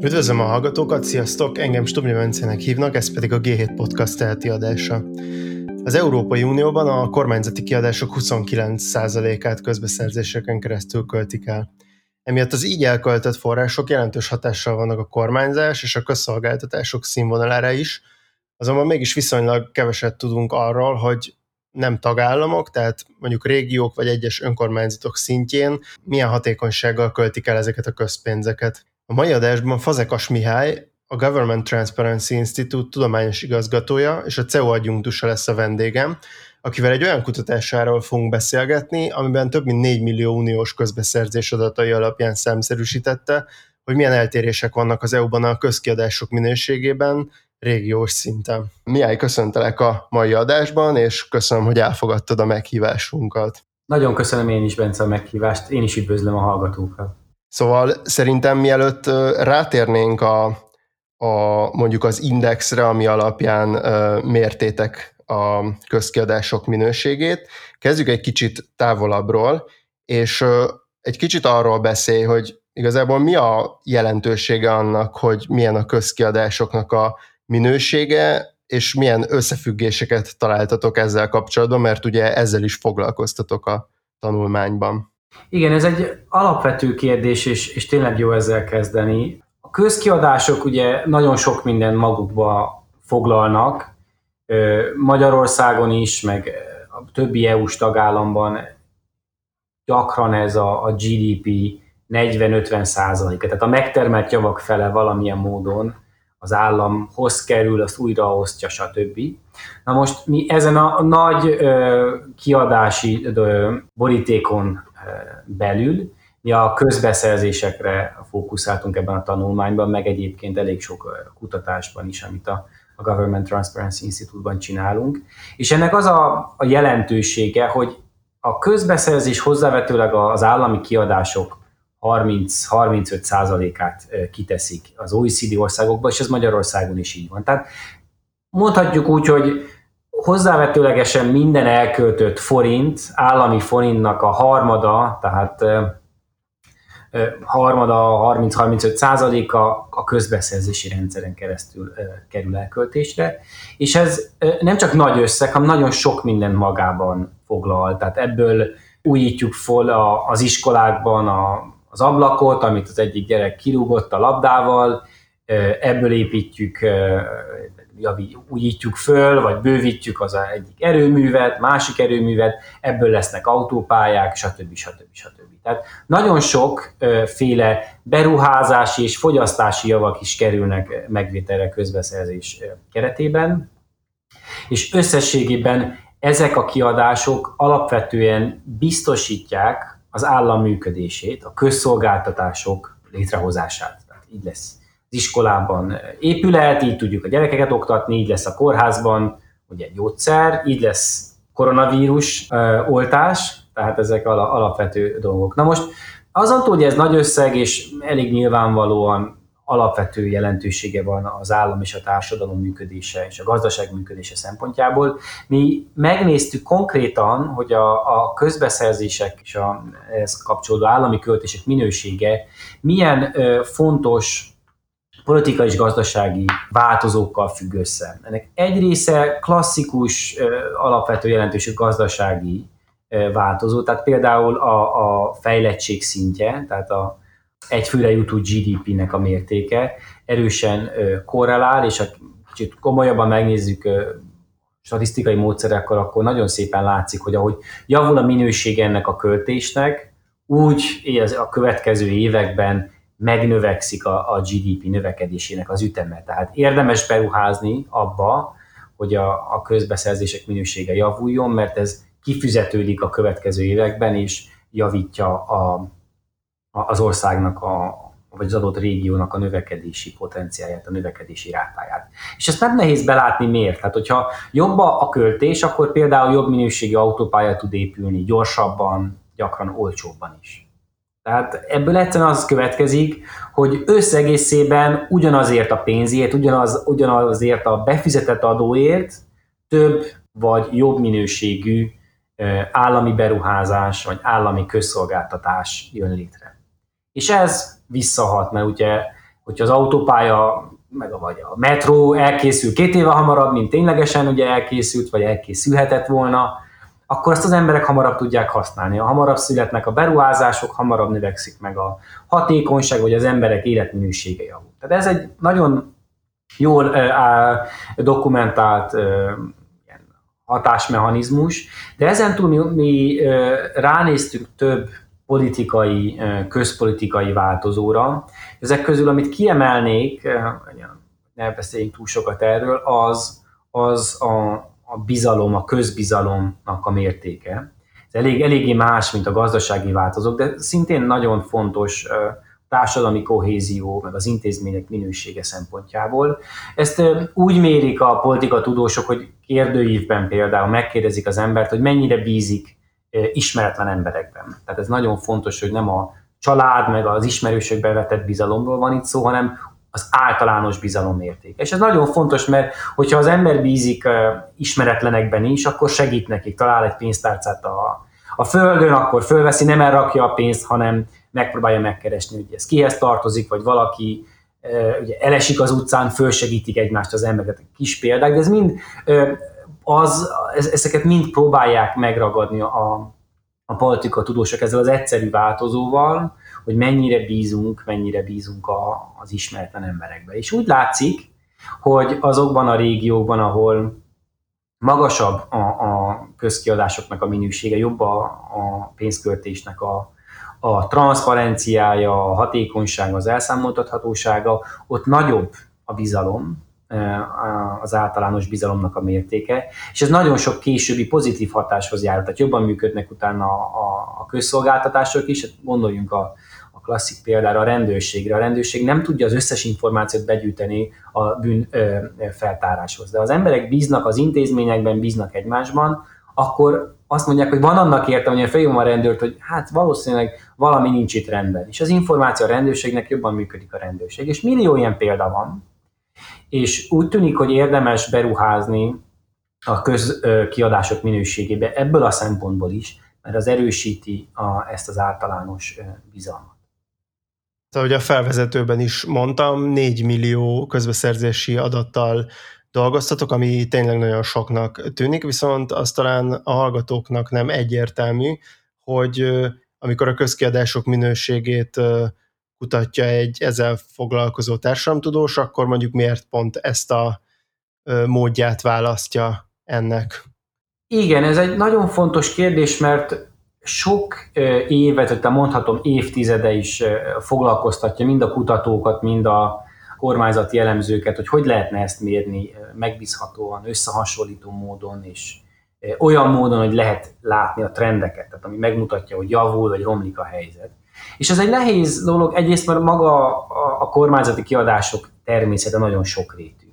Üdvözlöm a hallgatókat, sziasztok! Engem Stubli Mencenek hívnak, ez pedig a G7 Podcast teheti adása. Az Európai Unióban a kormányzati kiadások 29%-át közbeszerzéseken keresztül költik el. Emiatt az így elköltött források jelentős hatással vannak a kormányzás és a közszolgáltatások színvonalára is, azonban mégis viszonylag keveset tudunk arról, hogy nem tagállamok, tehát mondjuk régiók vagy egyes önkormányzatok szintjén milyen hatékonysággal költik el ezeket a közpénzeket. A mai adásban Fazekas Mihály, a Government Transparency Institute tudományos igazgatója és a CEU adjunktusa lesz a vendégem, akivel egy olyan kutatásáról fogunk beszélgetni, amiben több mint 4 millió uniós közbeszerzés adatai alapján számszerűsítette, hogy milyen eltérések vannak az EU-ban a közkiadások minőségében, régiós szinten. Mihály, köszöntelek a mai adásban, és köszönöm, hogy elfogadtad a meghívásunkat. Nagyon köszönöm én is, Bence, a meghívást. Én is üdvözlöm a hallgatókat. Szóval szerintem mielőtt rátérnénk a, a mondjuk az indexre, ami alapján mértétek a közkiadások minőségét, kezdjük egy kicsit távolabbról, és egy kicsit arról beszélj, hogy igazából mi a jelentősége annak, hogy milyen a közkiadásoknak a minősége, és milyen összefüggéseket találtatok ezzel kapcsolatban, mert ugye ezzel is foglalkoztatok a tanulmányban. Igen, ez egy alapvető kérdés, és, és tényleg jó ezzel kezdeni. A közkiadások ugye nagyon sok minden magukba foglalnak, Magyarországon is, meg a többi EU-s tagállamban gyakran ez a, a GDP 40-50 százaléka, tehát a megtermelt javak fele valamilyen módon az államhoz kerül, azt újraosztja, stb. Na most mi ezen a nagy ö, kiadási ö, borítékon belül mi a közbeszerzésekre fókuszáltunk ebben a tanulmányban, meg egyébként elég sok kutatásban is, amit a, a Government Transparency Institute-ban csinálunk. És ennek az a, a jelentősége, hogy a közbeszerzés hozzávetőleg az állami kiadások 30-35 százalékát kiteszik az OECD országokba, és ez Magyarországon is így van. Tehát mondhatjuk úgy, hogy hozzávetőlegesen minden elköltött forint, állami forintnak a harmada, tehát harmada, 30-35 százaléka a közbeszerzési rendszeren keresztül kerül elköltésre, és ez nem csak nagy összeg, hanem nagyon sok minden magában foglal. Tehát ebből újítjuk fel az iskolákban az ablakot, amit az egyik gyerek kirúgott a labdával, ebből építjük, újítjuk föl, vagy bővítjük az egyik erőművet, másik erőművet, ebből lesznek autópályák, stb. stb. stb. Tehát nagyon sokféle beruházási és fogyasztási javak is kerülnek megvételre közbeszerzés keretében, és összességében ezek a kiadások alapvetően biztosítják az állam működését, a közszolgáltatások létrehozását. Tehát így lesz iskolában épület, így tudjuk a gyerekeket oktatni, így lesz a kórházban ugye gyógyszer, így lesz koronavírus ö, oltás, tehát ezek alapvető dolgok. Na most azon túl, hogy ez nagy összeg, és elég nyilvánvalóan alapvető jelentősége van az állam és a társadalom működése és a gazdaság működése szempontjából. Mi megnéztük konkrétan, hogy a, a közbeszerzések és a ehhez kapcsolódó állami költések minősége milyen ö, fontos politikai és gazdasági változókkal függ össze. Ennek egy része klasszikus, alapvető jelentőség gazdasági változó, tehát például a, a fejlettség szintje, tehát a egyfőre jutó GDP-nek a mértéke erősen korrelál, és ha kicsit komolyabban megnézzük statisztikai módszerekkel, akkor nagyon szépen látszik, hogy ahogy javul a minőség ennek a költésnek, úgy a következő években megnövekszik a, a GDP növekedésének az üteme. Tehát érdemes beruházni abba, hogy a, a közbeszerzések minősége javuljon, mert ez kifizetődik a következő években, és javítja a, az országnak a, vagy az adott régiónak a növekedési potenciáját, a növekedési rátáját. És ezt nem nehéz belátni miért. Tehát, hogyha jobb a költés, akkor például jobb minőségi autópálya tud épülni gyorsabban, gyakran olcsóbban is. Tehát ebből egyszerűen az következik, hogy összegészében ugyanazért a pénzért, ugyanaz, ugyanazért a befizetett adóért több vagy jobb minőségű állami beruházás vagy állami közszolgáltatás jön létre. És ez visszahat, mert ugye, hogyha az autópálya meg a, vagy a metró elkészül két éve hamarabb, mint ténylegesen ugye elkészült, vagy elkészülhetett volna, akkor azt az emberek hamarabb tudják használni. Ha hamarabb születnek a beruházások, hamarabb növekszik meg a hatékonyság, vagy az emberek életminősége javul. Tehát ez egy nagyon jól dokumentált hatásmechanizmus, de ezen túl mi, mi ránéztünk több politikai, közpolitikai változóra. Ezek közül, amit kiemelnék, ne beszéljünk túl sokat erről, az, az a, a bizalom, a közbizalomnak a mértéke. Ez elég, eléggé más, mint a gazdasági változók, de szintén nagyon fontos társadalmi kohézió, meg az intézmények minősége szempontjából. Ezt úgy mérik a politika tudósok, hogy kérdőívben például megkérdezik az embert, hogy mennyire bízik ismeretlen emberekben. Tehát ez nagyon fontos, hogy nem a család, meg az ismerősökbe vetett bizalomról van itt szó, hanem az általános bizalom értéke. És ez nagyon fontos, mert hogyha az ember bízik ismeretlenekben is, akkor segít nekik, talál egy pénztárcát a, a földön, akkor fölveszi, nem elrakja a pénzt, hanem megpróbálja megkeresni, hogy ez kihez tartozik, vagy valaki ugye elesik az utcán, fölsegítik egymást az embereket. Kis példák, de ez mind az, ezeket mind próbálják megragadni a, a politika tudósok ezzel az egyszerű változóval, hogy mennyire bízunk, mennyire bízunk a, az ismeretlen emberekbe. És úgy látszik, hogy azokban a régiókban, ahol magasabb a, a közkiadásoknak a minősége, jobb a, a pénzköltésnek a, a transzparenciája, a hatékonyság, az elszámoltathatósága, ott nagyobb a bizalom, az általános bizalomnak a mértéke, és ez nagyon sok későbbi pozitív hatáshoz járult, tehát jobban működnek utána a, a, a közszolgáltatások is, hát gondoljunk a klasszik példára, a rendőrségre. A rendőrség nem tudja az összes információt begyűjteni a bűn ö, feltáráshoz, de az emberek bíznak az intézményekben, bíznak egymásban, akkor azt mondják, hogy van annak értelme, hogy felhívom a rendőrt, hogy hát valószínűleg valami nincs itt rendben. És az információ a rendőrségnek jobban működik a rendőrség. És millió ilyen példa van, és úgy tűnik, hogy érdemes beruházni a közkiadások minőségébe ebből a szempontból is, mert az erősíti a, ezt az általános bizalmat. Ahogy a felvezetőben is mondtam, 4 millió közbeszerzési adattal dolgoztatok, ami tényleg nagyon soknak tűnik, viszont az talán a hallgatóknak nem egyértelmű, hogy amikor a közkiadások minőségét kutatja egy ezzel foglalkozó társadalomtudós, akkor mondjuk miért pont ezt a módját választja ennek? Igen, ez egy nagyon fontos kérdés, mert sok évet, tehát mondhatom évtizede is foglalkoztatja mind a kutatókat, mind a kormányzati elemzőket, hogy hogy lehetne ezt mérni megbízhatóan, összehasonlító módon, és olyan módon, hogy lehet látni a trendeket, tehát ami megmutatja, hogy javul vagy romlik a helyzet. És ez egy nehéz dolog, egyrészt mert maga a, kormányzati kiadások természete nagyon sokrétű.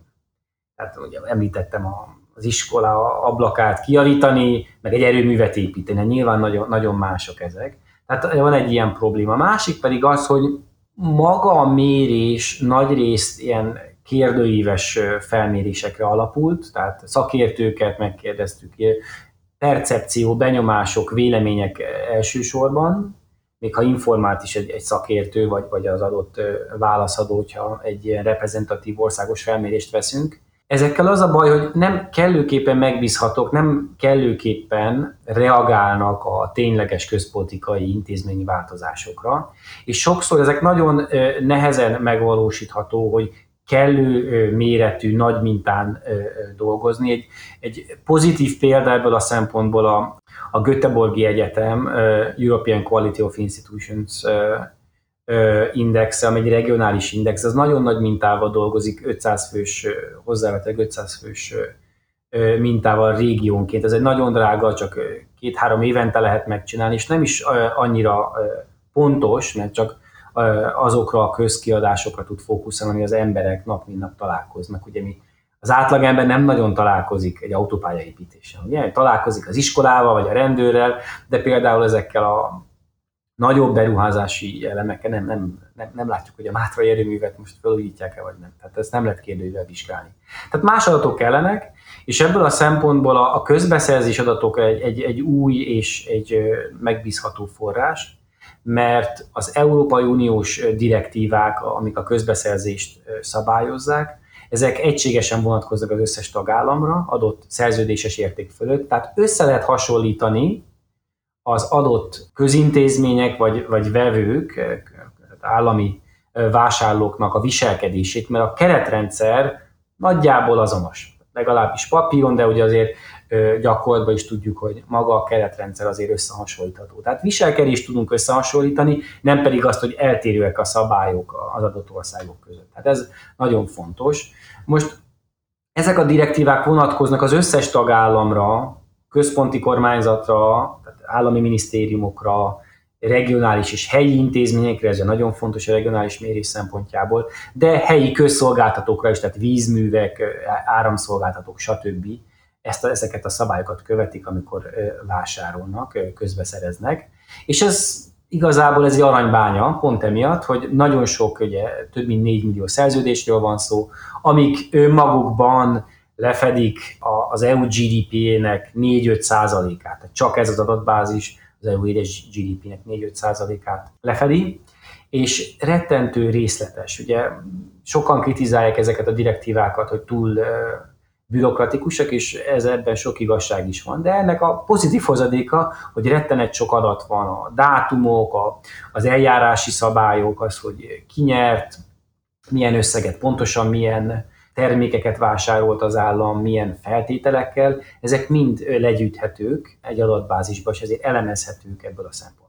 Tehát ugye említettem a, az iskola ablakát kiavítani, meg egy erőművet építeni, nyilván nagyon, nagyon mások ezek. Tehát van egy ilyen probléma. Másik pedig az, hogy maga a mérés nagy részt ilyen kérdőíves felmérésekre alapult, tehát szakértőket megkérdeztük, percepció, benyomások, vélemények elsősorban, még ha informált is egy, egy szakértő, vagy, vagy az adott válaszadó, hogyha egy ilyen reprezentatív országos felmérést veszünk. Ezekkel az a baj, hogy nem kellőképpen megbízhatók, nem kellőképpen reagálnak a tényleges közpolitikai intézményi változásokra, és sokszor ezek nagyon nehezen megvalósítható, hogy kellő méretű, nagy mintán dolgozni. Egy, egy pozitív példa ebből a szempontból a, a Göteborgi Egyetem European Quality of Institutions index, ami egy regionális index, az nagyon nagy mintával dolgozik, 500 fős, hozzávetőleg 500 fős mintával régiónként. Ez egy nagyon drága, csak két-három évente lehet megcsinálni, és nem is annyira pontos, mert csak azokra a közkiadásokra tud fókuszálni, az emberek nap mint nap találkoznak. Ugye mi az átlagember nem nagyon találkozik egy autópályaépítéssel. Ugye? Találkozik az iskolával, vagy a rendőrrel, de például ezekkel a nagyobb beruházási elemekkel nem, nem, nem, nem látjuk, hogy a Mátrai erőművet most felújítják-e, vagy nem. Tehát ezt nem lehet kérdővel vizsgálni. Tehát más adatok kellenek, és ebből a szempontból a, a közbeszerzés adatok egy, egy, egy új és egy megbízható forrás, mert az Európai Uniós direktívák, amik a közbeszerzést szabályozzák, ezek egységesen vonatkoznak az összes tagállamra, adott szerződéses érték fölött, tehát össze lehet hasonlítani az adott közintézmények vagy, vagy vevők, állami vásárlóknak a viselkedését, mert a keretrendszer nagyjából azonos, legalábbis papíron, de ugye azért gyakorlatban is tudjuk, hogy maga a keretrendszer azért összehasonlítható. Tehát viselkedést tudunk összehasonlítani, nem pedig azt, hogy eltérőek a szabályok az adott országok között. Tehát ez nagyon fontos. Most ezek a direktívák vonatkoznak az összes tagállamra, központi kormányzatra, állami minisztériumokra, regionális és helyi intézményekre, ez nagyon fontos a regionális mérés szempontjából, de helyi közszolgáltatókra is, tehát vízművek, áramszolgáltatók, stb. Ezt a, ezeket a szabályokat követik, amikor vásárolnak, közbeszereznek. És ez igazából ez egy aranybánya, pont emiatt, hogy nagyon sok, ugye több mint 4 millió szerződésről van szó, amik önmagukban lefedik az EU GDP-nek 4-5 százalékát. Tehát csak ez az adatbázis az EU édes GDP-nek 4-5 százalékát lefedi, és rettentő részletes. Ugye sokan kritizálják ezeket a direktívákat, hogy túl bürokratikusak, és ez ebben sok igazság is van. De ennek a pozitív hozadéka, hogy rettenet sok adat van, a dátumok, a, az eljárási szabályok, az, hogy ki nyert, milyen összeget, pontosan milyen termékeket vásárolt az állam, milyen feltételekkel, ezek mind legyűjthetők egy adatbázisba, és ezért elemezhetők ebből a szempontból.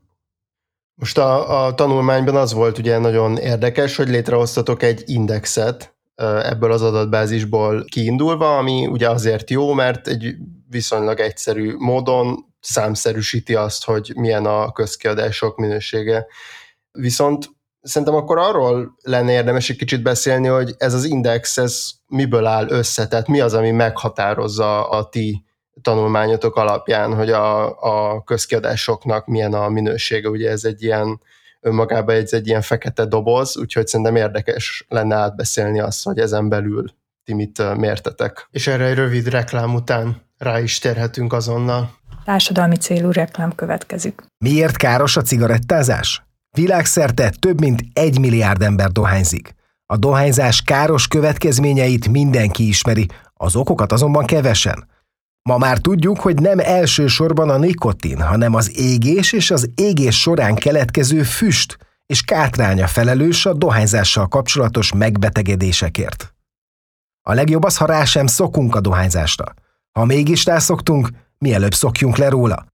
Most a, a tanulmányban az volt ugye nagyon érdekes, hogy létrehoztatok egy indexet, ebből az adatbázisból kiindulva, ami ugye azért jó, mert egy viszonylag egyszerű módon számszerűsíti azt, hogy milyen a közkiadások minősége. Viszont szerintem akkor arról lenne érdemes egy kicsit beszélni, hogy ez az index, ez miből áll össze, tehát mi az, ami meghatározza a ti tanulmányotok alapján, hogy a, a közkiadásoknak milyen a minősége, ugye ez egy ilyen önmagában egy, egy ilyen fekete doboz, úgyhogy szerintem érdekes lenne átbeszélni azt, hogy ezen belül ti mit mértetek. És erre egy rövid reklám után rá is térhetünk azonnal. Társadalmi célú reklám következik. Miért káros a cigarettázás? Világszerte több mint egy milliárd ember dohányzik. A dohányzás káros következményeit mindenki ismeri, az okokat azonban kevesen. Ma már tudjuk, hogy nem elsősorban a nikotin, hanem az égés és az égés során keletkező füst és kátránya felelős a dohányzással kapcsolatos megbetegedésekért. A legjobb az, ha rá sem szokunk a dohányzásra. Ha mégis rászoktunk, mielőbb szokjunk le róla.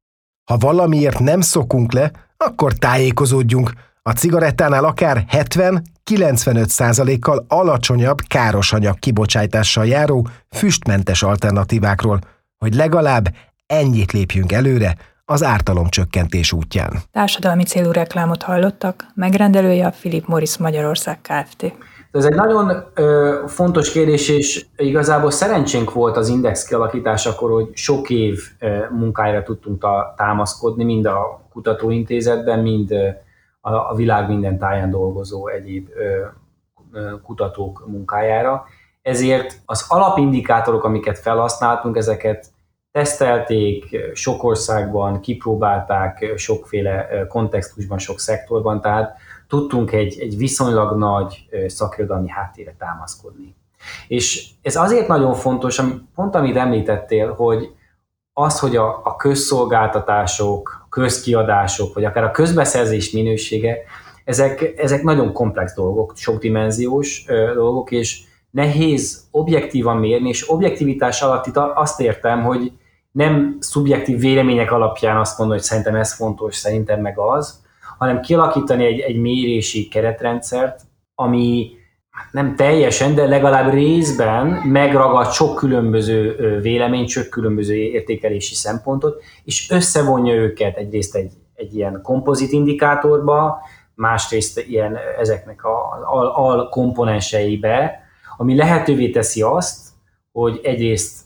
Ha valamiért nem szokunk le, akkor tájékozódjunk. A cigarettánál akár 70-95 százalékkal alacsonyabb károsanyag kibocsátással járó füstmentes alternatívákról – hogy legalább ennyit lépjünk előre az ártalomcsökkentés útján. Társadalmi célú reklámot hallottak, megrendelője a Philip Morris Magyarország Kft. Ez egy nagyon ö, fontos kérdés, és igazából szerencsénk volt az index kialakításakor, hogy sok év ö, munkájára tudtunk a, támaszkodni, mind a kutatóintézetben, mind a, a világ minden táján dolgozó egyéb ö, kutatók munkájára. Ezért az alapindikátorok, amiket felhasználtunk, ezeket tesztelték sok országban, kipróbálták sokféle kontextusban, sok szektorban, tehát tudtunk egy, egy viszonylag nagy szakirodalmi háttérre támaszkodni. És ez azért nagyon fontos, pont amit említettél, hogy az, hogy a, a közszolgáltatások, közkiadások, vagy akár a közbeszerzés minősége, ezek, ezek nagyon komplex dolgok, sokdimenziós dolgok, és nehéz objektívan mérni, és objektivitás alatt itt azt értem, hogy nem szubjektív vélemények alapján azt mondani, hogy szerintem ez fontos, szerintem meg az, hanem kialakítani egy, egy mérési keretrendszert, ami hát nem teljesen, de legalább részben megragad sok különböző véleményt, sok különböző értékelési szempontot, és összevonja őket egyrészt egy, egy ilyen kompozit indikátorba, másrészt ilyen ezeknek a al komponenseibe, ami lehetővé teszi azt, hogy egyrészt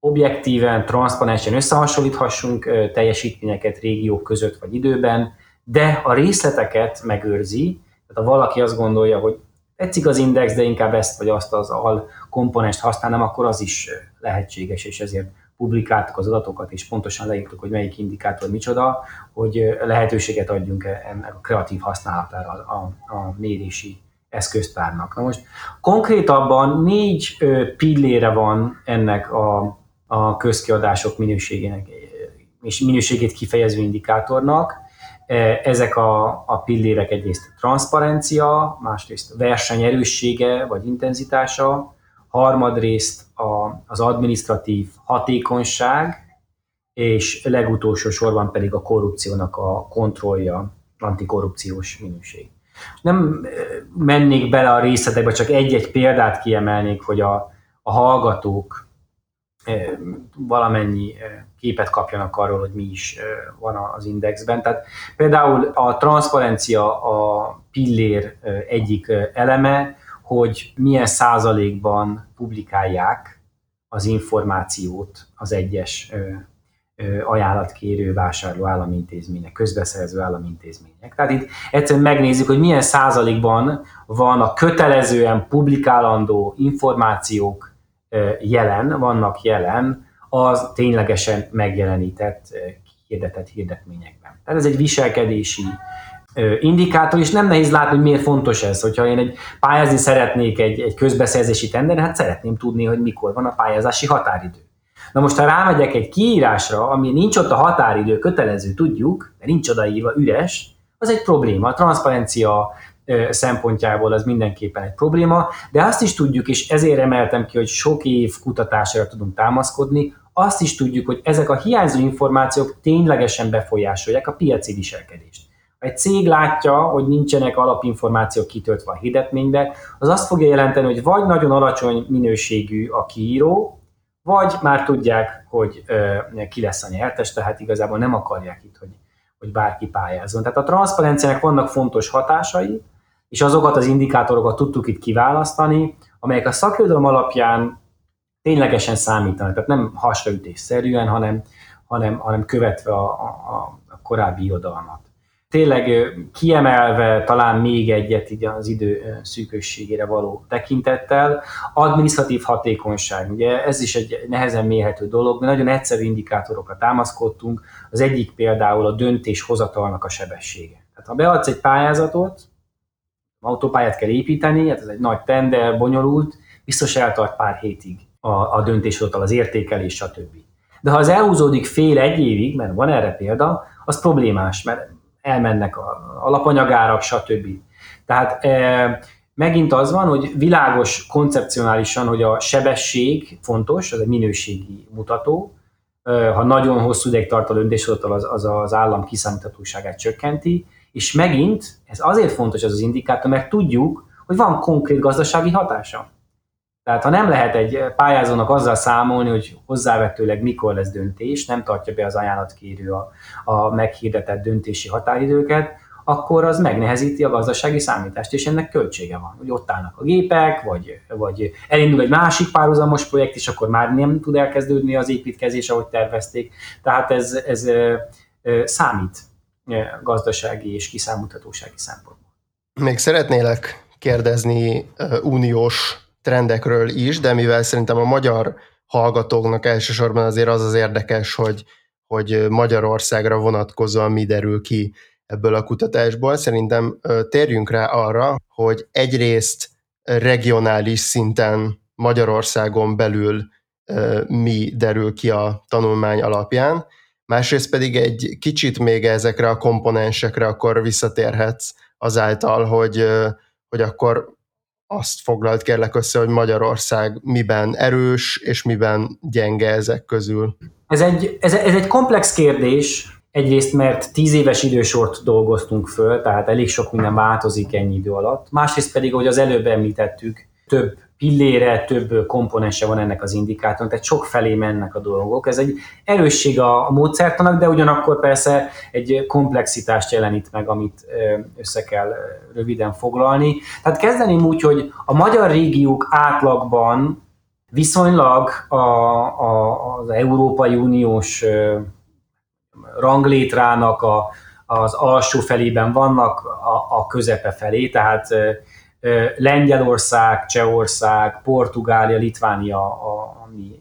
objektíven, transzparensen összehasonlíthassunk teljesítményeket régiók között vagy időben, de a részleteket megőrzi, tehát ha valaki azt gondolja, hogy tetszik az index, de inkább ezt vagy azt az al komponest használnám, akkor az is lehetséges, és ezért publikáltuk az adatokat, és pontosan leírtuk, hogy melyik indikátor micsoda, hogy lehetőséget adjunk e, ennek a kreatív használatára a, a mérési eszköztárnak. Na most konkrétabban négy pillére van ennek a, a közkiadások minőségének és minőségét kifejező indikátornak. E, ezek a, a pillérek egyrészt transzparencia, másrészt versenyerőssége vagy intenzitása, harmadrészt a, az administratív hatékonyság, és legutolsó sorban pedig a korrupciónak a kontrollja, antikorrupciós minőség. Nem mennék bele a részletekbe, csak egy-egy példát kiemelnék, hogy a, a hallgatók valamennyi képet kapjanak arról, hogy mi is van az indexben. Tehát például a transzparencia a pillér egyik eleme, hogy milyen százalékban publikálják az információt az egyes ajánlatkérő, vásárló államintézmények, közbeszerző államintézmények. Tehát itt egyszerűen megnézzük, hogy milyen százalékban van a kötelezően publikálandó információk jelen, vannak jelen az ténylegesen megjelenített, hirdetett hirdetményekben. Tehát ez egy viselkedési indikátor, és nem nehéz látni, hogy miért fontos ez. Hogyha én egy pályázni szeretnék egy, egy közbeszerzési tender, hát szeretném tudni, hogy mikor van a pályázási határidő. Na most, ha rámegyek egy kiírásra, ami nincs ott a határidő, kötelező, tudjuk, mert nincs odaírva, üres, az egy probléma. A transzparencia szempontjából az mindenképpen egy probléma, de azt is tudjuk, és ezért emeltem ki, hogy sok év kutatásra tudunk támaszkodni, azt is tudjuk, hogy ezek a hiányzó információk ténylegesen befolyásolják a piaci viselkedést. Ha egy cég látja, hogy nincsenek alapinformációk kitöltve a hirdetménybe, az azt fogja jelenteni, hogy vagy nagyon alacsony minőségű a kiíró, vagy már tudják, hogy ki lesz a nyertes, tehát igazából nem akarják itt, hogy, hogy bárki pályázzon. Tehát a transzparenciának vannak fontos hatásai, és azokat az indikátorokat tudtuk itt kiválasztani, amelyek a szakirodalom alapján ténylegesen számítanak, tehát nem hasraütésszerűen, hanem, hanem, hanem követve a, a, a korábbi irodalmat. Tényleg kiemelve talán még egyet így az idő szűkösségére való tekintettel, administratív hatékonyság, ugye ez is egy nehezen mérhető dolog, de nagyon egyszerű indikátorokra támaszkodtunk. Az egyik például a döntéshozatalnak a sebessége. Tehát ha beadsz egy pályázatot, autópályát kell építeni, hát ez egy nagy tender, bonyolult, biztos eltart pár hétig a, a döntéshozatal, az értékelés, stb. De ha az elhúzódik fél egy évig, mert van erre példa, az problémás, mert elmennek a alapanyagárak, stb. Tehát e, megint az van, hogy világos koncepcionálisan, hogy a sebesség fontos, az egy minőségi mutató, e, ha nagyon hosszú ideig tart a döntéshozatal, az, az az állam kiszámíthatóságát csökkenti, és megint ez azért fontos az az indikátor, mert tudjuk, hogy van konkrét gazdasági hatása. Tehát ha nem lehet egy pályázónak azzal számolni, hogy hozzávetőleg mikor lesz döntés, nem tartja be az ajánlatkérő a, a meghirdetett döntési határidőket, akkor az megnehezíti a gazdasági számítást, és ennek költsége van. Hogy ott állnak a gépek, vagy, vagy elindul egy másik párhuzamos projekt, és akkor már nem tud elkezdődni az építkezés, ahogy tervezték. Tehát ez, ez számít gazdasági és kiszámíthatósági szempontból. Még szeretnélek kérdezni uniós trendekről is, de mivel szerintem a magyar hallgatóknak elsősorban azért az az érdekes, hogy, hogy Magyarországra vonatkozóan mi derül ki ebből a kutatásból. Szerintem térjünk rá arra, hogy egyrészt regionális szinten Magyarországon belül mi derül ki a tanulmány alapján, másrészt pedig egy kicsit még ezekre a komponensekre akkor visszatérhetsz azáltal, hogy, hogy akkor azt foglalt kérlek össze, hogy Magyarország miben erős, és miben gyenge ezek közül. Ez egy, ez, ez egy komplex kérdés, egyrészt mert tíz éves idősort dolgoztunk föl, tehát elég sok minden változik ennyi idő alatt. Másrészt pedig, hogy az előbb említettük, több pillére, több komponense van ennek az indikátornak, tehát sok felé mennek a dolgok. Ez egy erősség a, a módszertanak, de ugyanakkor persze egy komplexitást jelenít meg, amit össze kell röviden foglalni. Tehát kezdeném úgy, hogy a magyar régiók átlagban viszonylag a, a, az Európai Uniós ranglétrának a, az alsó felében vannak, a, a közepe felé, tehát Lengyelország, Csehország, Portugália, Litvánia a, a mi,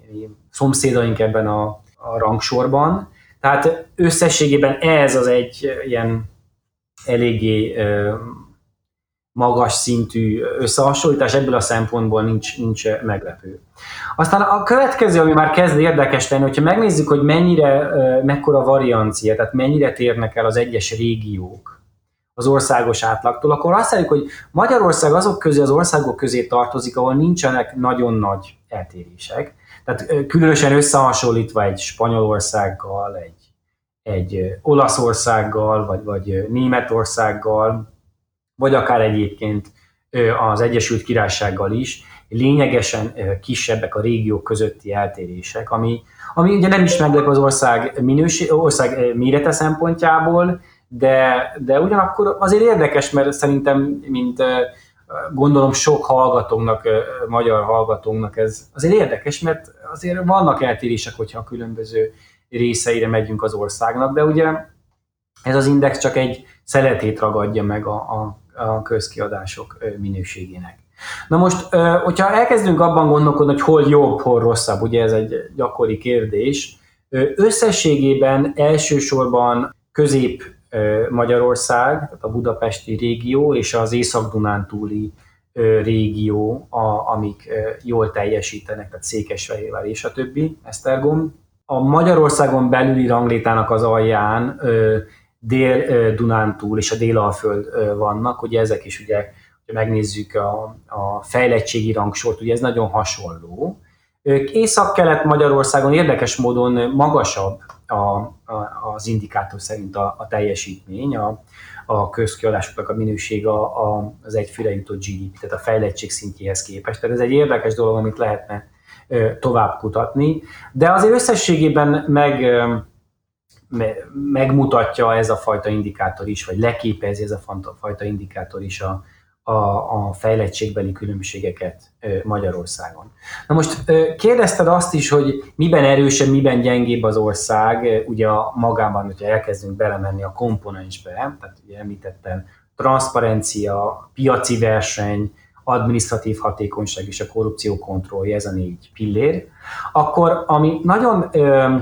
szomszédaink ebben a, a rangsorban. Tehát összességében ez az egy ilyen eléggé magas szintű összehasonlítás, ebből a szempontból nincs, nincs meglepő. Aztán a következő, ami már kezd érdekes lenni, hogyha megnézzük, hogy mennyire, mekkora variancia, tehát mennyire térnek el az egyes régiók az országos átlagtól, akkor azt mondjuk, hogy Magyarország azok közé, az országok közé tartozik, ahol nincsenek nagyon nagy eltérések. Tehát különösen összehasonlítva egy Spanyolországgal, egy, egy Olaszországgal, vagy, vagy Németországgal, vagy akár egyébként az Egyesült Királysággal is, lényegesen kisebbek a régiók közötti eltérések, ami, ami ugye nem is meglep az ország, minőség, ország mérete szempontjából, de, de ugyanakkor azért érdekes, mert szerintem, mint gondolom sok hallgatónak, magyar hallgatónak ez azért érdekes, mert azért vannak eltérések, hogyha a különböző részeire megyünk az országnak, de ugye ez az index csak egy szeletét ragadja meg a, a, a közkiadások minőségének. Na most, hogyha elkezdünk abban gondolkodni, hogy hol jobb, hol rosszabb, ugye ez egy gyakori kérdés, összességében elsősorban közép Magyarország, tehát a budapesti régió és az Észak-Dunántúli régió, a, amik jól teljesítenek, tehát Székesfehérvár és a többi, Esztergom. A Magyarországon belüli ranglétának az alján Dél-Dunántúl és a Délalföld vannak, ugye ezek is ugye, hogy megnézzük a, a fejlettségi rangsort, ugye ez nagyon hasonló. Észak-kelet Magyarországon érdekes módon magasabb a, a, az indikátor szerint a, a teljesítmény, a, a közkiadásoknak a minőség a, a, az egyfőre jutott GDP, tehát a fejlettség szintjéhez képest. Tehát ez egy érdekes dolog, amit lehetne tovább kutatni, de azért összességében meg megmutatja ez a fajta indikátor is, vagy leképezi ez a fajta indikátor is a, a, a fejlettségbeli különbségeket Magyarországon. Na most kérdezted azt is, hogy miben erősebb, miben gyengébb az ország, ugye a magában, hogyha elkezdünk belemenni a komponensbe, tehát ugye említettem, transzparencia, piaci verseny, administratív hatékonyság és a korrupció kontrollja, ez a négy pillér, akkor ami nagyon ö,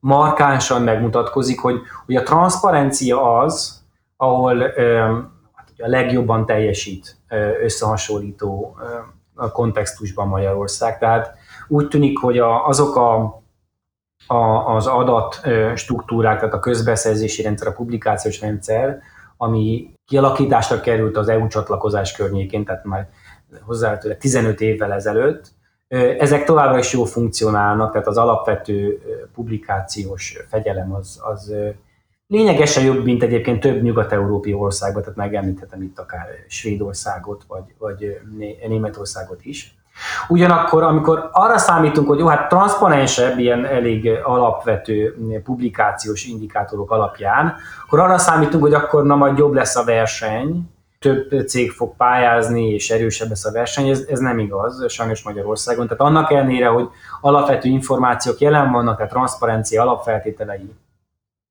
markánsan megmutatkozik, hogy, hogy a transzparencia az, ahol ö, a legjobban teljesít összehasonlító kontextusban Magyarország. Tehát úgy tűnik, hogy a, azok a, a, az adat struktúrák, tehát a közbeszerzési rendszer, a publikációs rendszer, ami kialakításra került az EU csatlakozás környékén, tehát már hozzávetőleg 15 évvel ezelőtt, ezek továbbra is jól funkcionálnak, tehát az alapvető publikációs fegyelem az, az lényegesen jobb, mint egyébként több nyugat-európai országban, tehát megemlíthetem itt akár Svédországot, vagy, vagy Németországot is. Ugyanakkor, amikor arra számítunk, hogy jó, hát transzparensebb, ilyen elég alapvető publikációs indikátorok alapján, akkor arra számítunk, hogy akkor na majd jobb lesz a verseny, több cég fog pályázni, és erősebb lesz a verseny, ez, ez nem igaz, sajnos Magyarországon. Tehát annak ellenére, hogy alapvető információk jelen vannak, tehát transzparencia alapfeltételei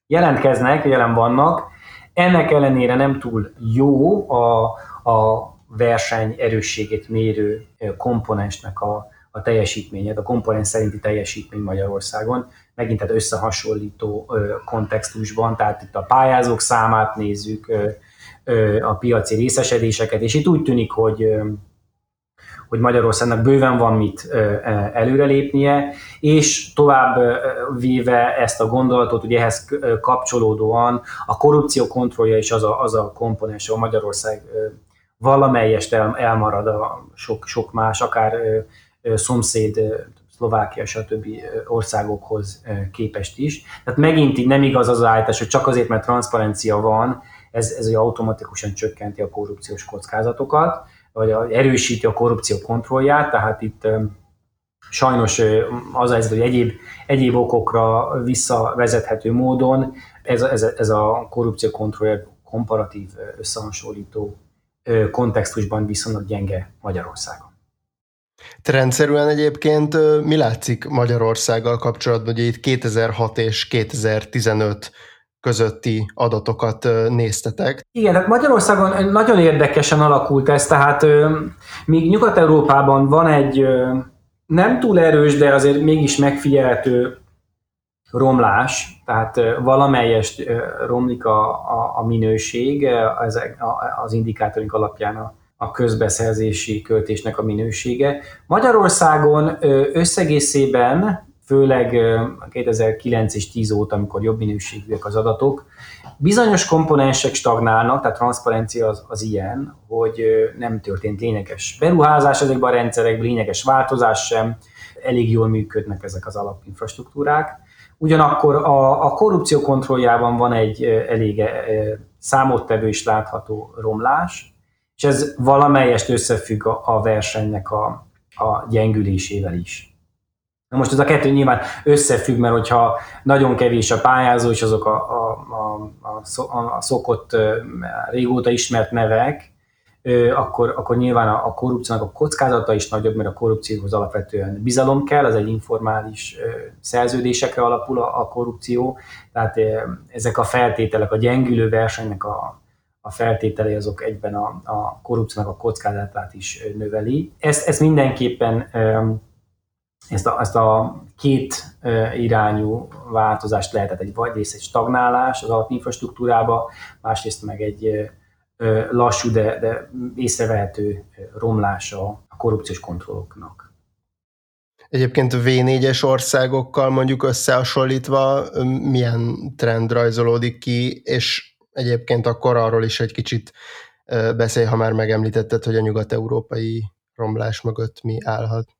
jelentkeznek, jelen vannak, ennek ellenére nem túl jó a, a verseny erősségét mérő komponensnek a, a teljesítményet, a komponens szerinti teljesítmény Magyarországon, megint tehát összehasonlító kontextusban, tehát itt a pályázók számát nézzük, a piaci részesedéseket, és itt úgy tűnik, hogy hogy Magyarországnak bőven van mit előrelépnie, és tovább véve ezt a gondolatot, hogy ehhez kapcsolódóan a korrupció kontrollja is az a, az a komponens, a Magyarország valamelyest el, elmarad a sok, sok más, akár szomszéd, Szlovákia, stb. országokhoz képest is. Tehát megint így nem igaz az állítás, hogy csak azért, mert transzparencia van, ez, ez automatikusan csökkenti a korrupciós kockázatokat vagy erősíti a korrupció kontrollját, tehát itt sajnos az az, hogy egyéb, egyéb okokra visszavezethető módon ez, ez, ez a korrupció kontrollja komparatív összehasonlító kontextusban viszonylag gyenge Magyarországon. Te rendszerűen egyébként mi látszik Magyarországgal kapcsolatban, hogy itt 2006 és 2015 közötti adatokat néztetek. Igen, tehát Magyarországon nagyon érdekesen alakult ez, tehát míg Nyugat-Európában van egy nem túl erős, de azért mégis megfigyelhető romlás, tehát valamelyest romlik a, a, a minőség ezek, az indikátorink alapján a, a közbeszerzési költésnek a minősége. Magyarországon összegészében, főleg 2009 és 10 óta, amikor jobb minőségűek az adatok, bizonyos komponensek stagnálnak, tehát transzparencia az, az ilyen, hogy nem történt lényeges beruházás ezekben a rendszerekben, lényeges változás sem, elég jól működnek ezek az alapinfrastruktúrák. Ugyanakkor a, a korrupció kontrolljában van egy elég számottevő és látható romlás, és ez valamelyest összefügg a, a versenynek a, a gyengülésével is. Na most ez a kettő nyilván összefügg, mert hogyha nagyon kevés a pályázó, és azok a, a, a, a, a szokott, régóta ismert nevek, akkor, akkor nyilván a, a korrupciónak a kockázata is nagyobb, mert a korrupcióhoz alapvetően bizalom kell, az egy informális szerződésekre alapul a, a korrupció, tehát ezek a feltételek, a gyengülő versenynek a, a feltételei azok egyben a, a korrupciónak a kockázatát is növeli. Ezt, ezt mindenképpen ezt a, ezt a két irányú változást lehetett egy vagy egy stagnálás az alapinfrastruktúrába, másrészt meg egy lassú, de, de észrevehető romlása a korrupciós kontrolloknak. Egyébként V4-es országokkal mondjuk összehasonlítva milyen trend rajzolódik ki, és egyébként akkor arról is egy kicsit beszélj, ha már megemlítetted, hogy a nyugat-európai romlás mögött mi állhat.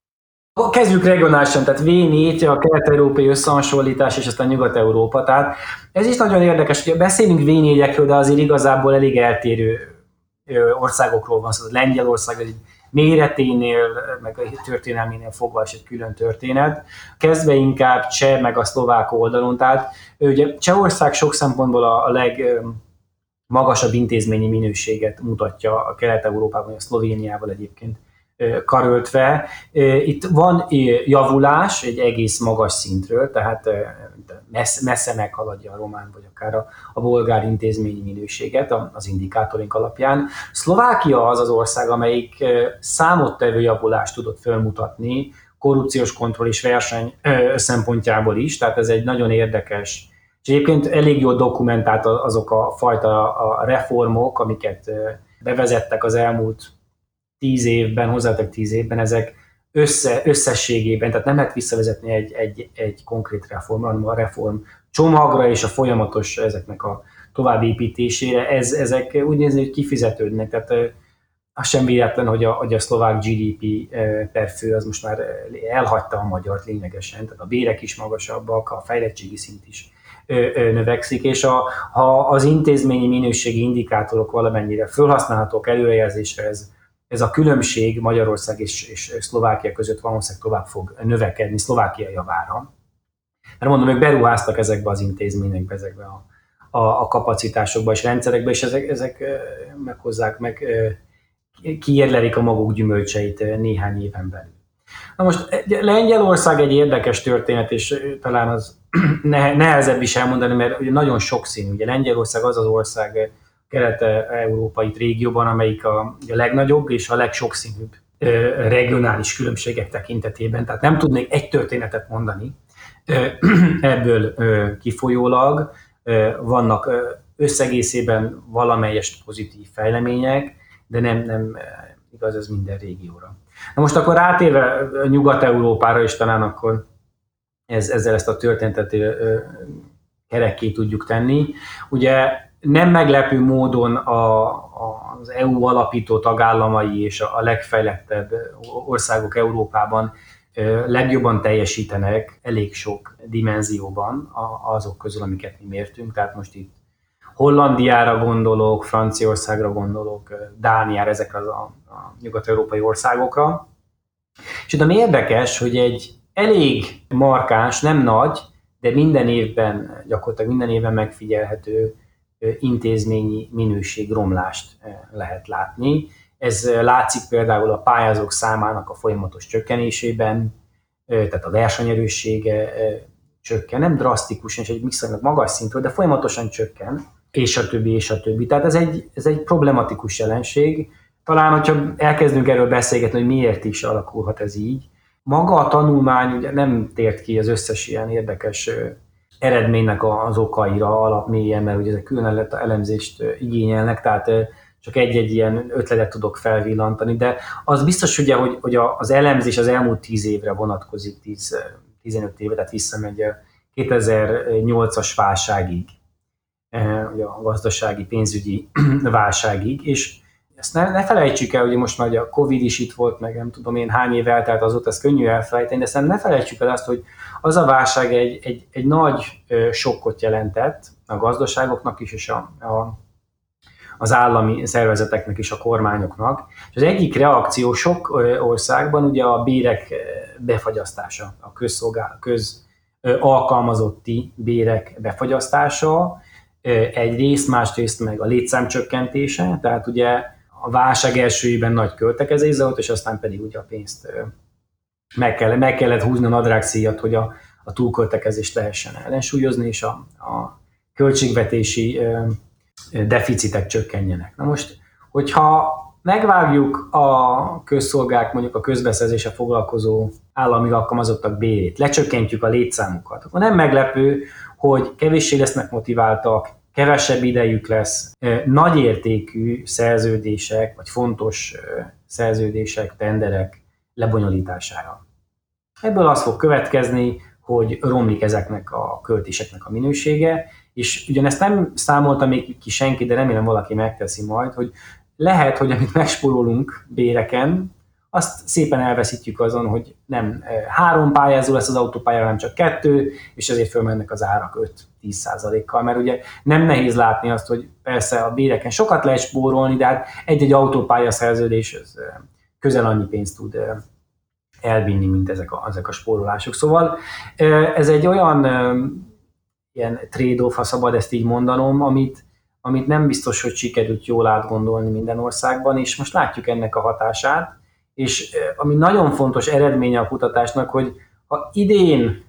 Kezdjük regionálisan, tehát V4, a kelet-európai összehasonlítás és aztán Nyugat-Európa. Tehát ez is nagyon érdekes, hogy beszélünk V4-ekről, de azért igazából elég eltérő országokról van szó. Szóval Lengyelország egy méreténél, meg a történelménél fogva is egy külön történet. Kezdve inkább cseh, meg a szlovák oldalon. Tehát ugye Csehország sok szempontból a, a leg magasabb intézményi minőséget mutatja a Kelet-Európában, a Szlovéniával egyébként karöltve. Itt van javulás egy egész magas szintről, tehát messze, messze meghaladja a román vagy akár a, a bolgár intézményi minőséget az indikátorink alapján. Szlovákia az az ország, amelyik számottevő javulást tudott felmutatni, korrupciós kontroll és verseny szempontjából is, tehát ez egy nagyon érdekes és egyébként elég jól dokumentált azok a fajta a reformok, amiket bevezettek az elmúlt tíz évben, hozzátek tíz évben, ezek össze, összességében, tehát nem lehet visszavezetni egy, egy, egy konkrét reformra, hanem a reform csomagra és a folyamatos ezeknek a továbbépítésére, ez, ezek úgy nézni, hogy kifizetődnek. Tehát az sem véletlen, hogy a, hogy a szlovák GDP per fő az most már elhagyta a magyart lényegesen, tehát a bérek is magasabbak, a fejlettségi szint is növekszik, és a, ha az intézményi minőségi indikátorok valamennyire felhasználhatók előrejelzésre, ez, ez a különbség Magyarország és, és Szlovákia között valószínűleg tovább fog növekedni Szlovákia javára. Mert mondom, ők beruháztak ezekbe az intézményekbe, ezekbe a, a, a kapacitásokba és rendszerekbe, és ezek, ezek meghozzák, meg kiérlelik a maguk gyümölcseit néhány éven belül. Na most Lengyelország egy érdekes történet, és talán az nehezebb is elmondani, mert ugye nagyon sokszínű. Ugye Lengyelország az az ország kelet-európai régióban, amelyik a, legnagyobb és a legsokszínűbb regionális különbségek tekintetében. Tehát nem tudnék egy történetet mondani ebből kifolyólag. Vannak összegészében valamelyest pozitív fejlemények, de nem, nem igaz ez minden régióra. Na most akkor rátérve Nyugat-Európára is talán akkor ez, ezzel ezt a történetet kerekké tudjuk tenni. Ugye nem meglepő módon a, a, az EU alapító tagállamai és a, legfejlettebb országok Európában legjobban teljesítenek elég sok dimenzióban azok közül, amiket mi mértünk. Tehát most itt Hollandiára gondolok, Franciaországra gondolok, Dániára, ezekre az a, a nyugat-európai országokra. És ami érdekes, hogy egy elég markáns, nem nagy, de minden évben, gyakorlatilag minden évben megfigyelhető intézményi minőségromlást lehet látni. Ez látszik például a pályázók számának a folyamatos csökkenésében, tehát a versenyerőssége csökken, nem drasztikusan, és egy viszonylag magas szintről, de folyamatosan csökken, és a többi, és a többi. Tehát ez egy, ez egy problematikus jelenség. Talán, hogyha elkezdünk erről beszélgetni, hogy miért is alakulhat ez így, maga a tanulmány ugye nem tért ki az összes ilyen érdekes eredménynek az okaira alapmélyen, mert ugye ezek külön elemzést igényelnek, tehát csak egy-egy ilyen ötletet tudok felvillantani, de az biztos ugye, hogy, hogy az elemzés az elmúlt tíz évre vonatkozik, 10, 15 éve, tehát visszamegy 2008-as válságig, ugye a gazdasági, pénzügyi válságig, és ezt ne, ne felejtsük el, hogy most már a Covid is itt volt, meg nem tudom én hány év eltelt azóta, ez könnyű elfelejteni, de szerintem ne felejtsük el azt, hogy az a válság egy, egy, egy nagy sokkot jelentett a gazdaságoknak is, és a, a, az állami szervezeteknek is, a kormányoknak. És az egyik reakció sok országban ugye a bérek befagyasztása, a közszolgál, köz alkalmazotti bérek befagyasztása, egyrészt, másrészt meg a létszám csökkentése, tehát ugye a válság elsőjében nagy költekezés volt, és aztán pedig ugye a pénzt meg, kell, meg kellett húzni a nadrágszíjat, hogy a, a túlköltekezést lehessen ellensúlyozni, és a, a költségvetési deficitek csökkenjenek. Na most, hogyha megvágjuk a közszolgák, mondjuk a közbeszerzése foglalkozó állami alkalmazottak bérét, lecsökkentjük a létszámukat, akkor nem meglepő, hogy kevéssé lesznek motiváltak, kevesebb idejük lesz, nagyértékű szerződések, vagy fontos szerződések, tenderek lebonyolítására. Ebből az fog következni, hogy romlik ezeknek a költéseknek a minősége, és ugyanezt nem számolta még ki senki, de remélem valaki megteszi majd, hogy lehet, hogy amit megspórolunk béreken, azt szépen elveszítjük azon, hogy nem három pályázó lesz az autópálya, hanem csak kettő, és ezért fölmennek az árak 5-10 kal mert ugye nem nehéz látni azt, hogy persze a béreken sokat lehet spórolni, de hát egy-egy autópálya szerződés az közel annyi pénzt tud elvinni, mint ezek a, ezek a spórolások. Szóval ez egy olyan ilyen trade-off, ha szabad ezt így mondanom, amit, amit nem biztos, hogy sikerült jól átgondolni minden országban, és most látjuk ennek a hatását, és ami nagyon fontos eredménye a kutatásnak, hogy ha idén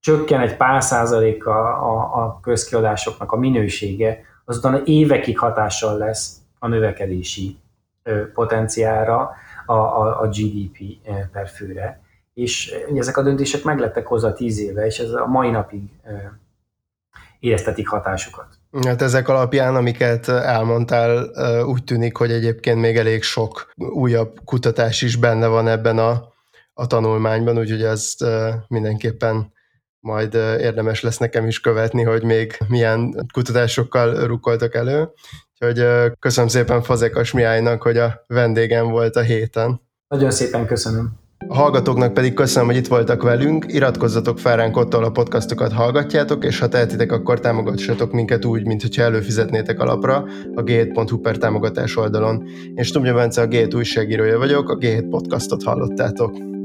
csökken egy pár százaléka a, a közkiadásoknak a minősége, azután évekig hatással lesz a növekedési potenciára, a, a, a GDP per főre. És ezek a döntések meglettek hozzá tíz éve, és ez a mai napig éreztetik hatásukat. Hát ezek alapján, amiket elmondtál, úgy tűnik, hogy egyébként még elég sok újabb kutatás is benne van ebben a, a tanulmányban, úgyhogy ezt mindenképpen majd érdemes lesz nekem is követni, hogy még milyen kutatásokkal rukoltak elő. Úgyhogy köszönöm szépen Fazekas Miálynak, hogy a vendégem volt a héten. Nagyon szépen köszönöm. A hallgatóknak pedig köszönöm, hogy itt voltak velünk, iratkozzatok fel ránk ott, a podcastokat hallgatjátok, és ha tehetitek, akkor támogassatok minket úgy, mint hogyha előfizetnétek alapra a g7.hu per támogatás oldalon. Én Stumja Bence a G7 újságírója vagyok, a G7 podcastot hallottátok.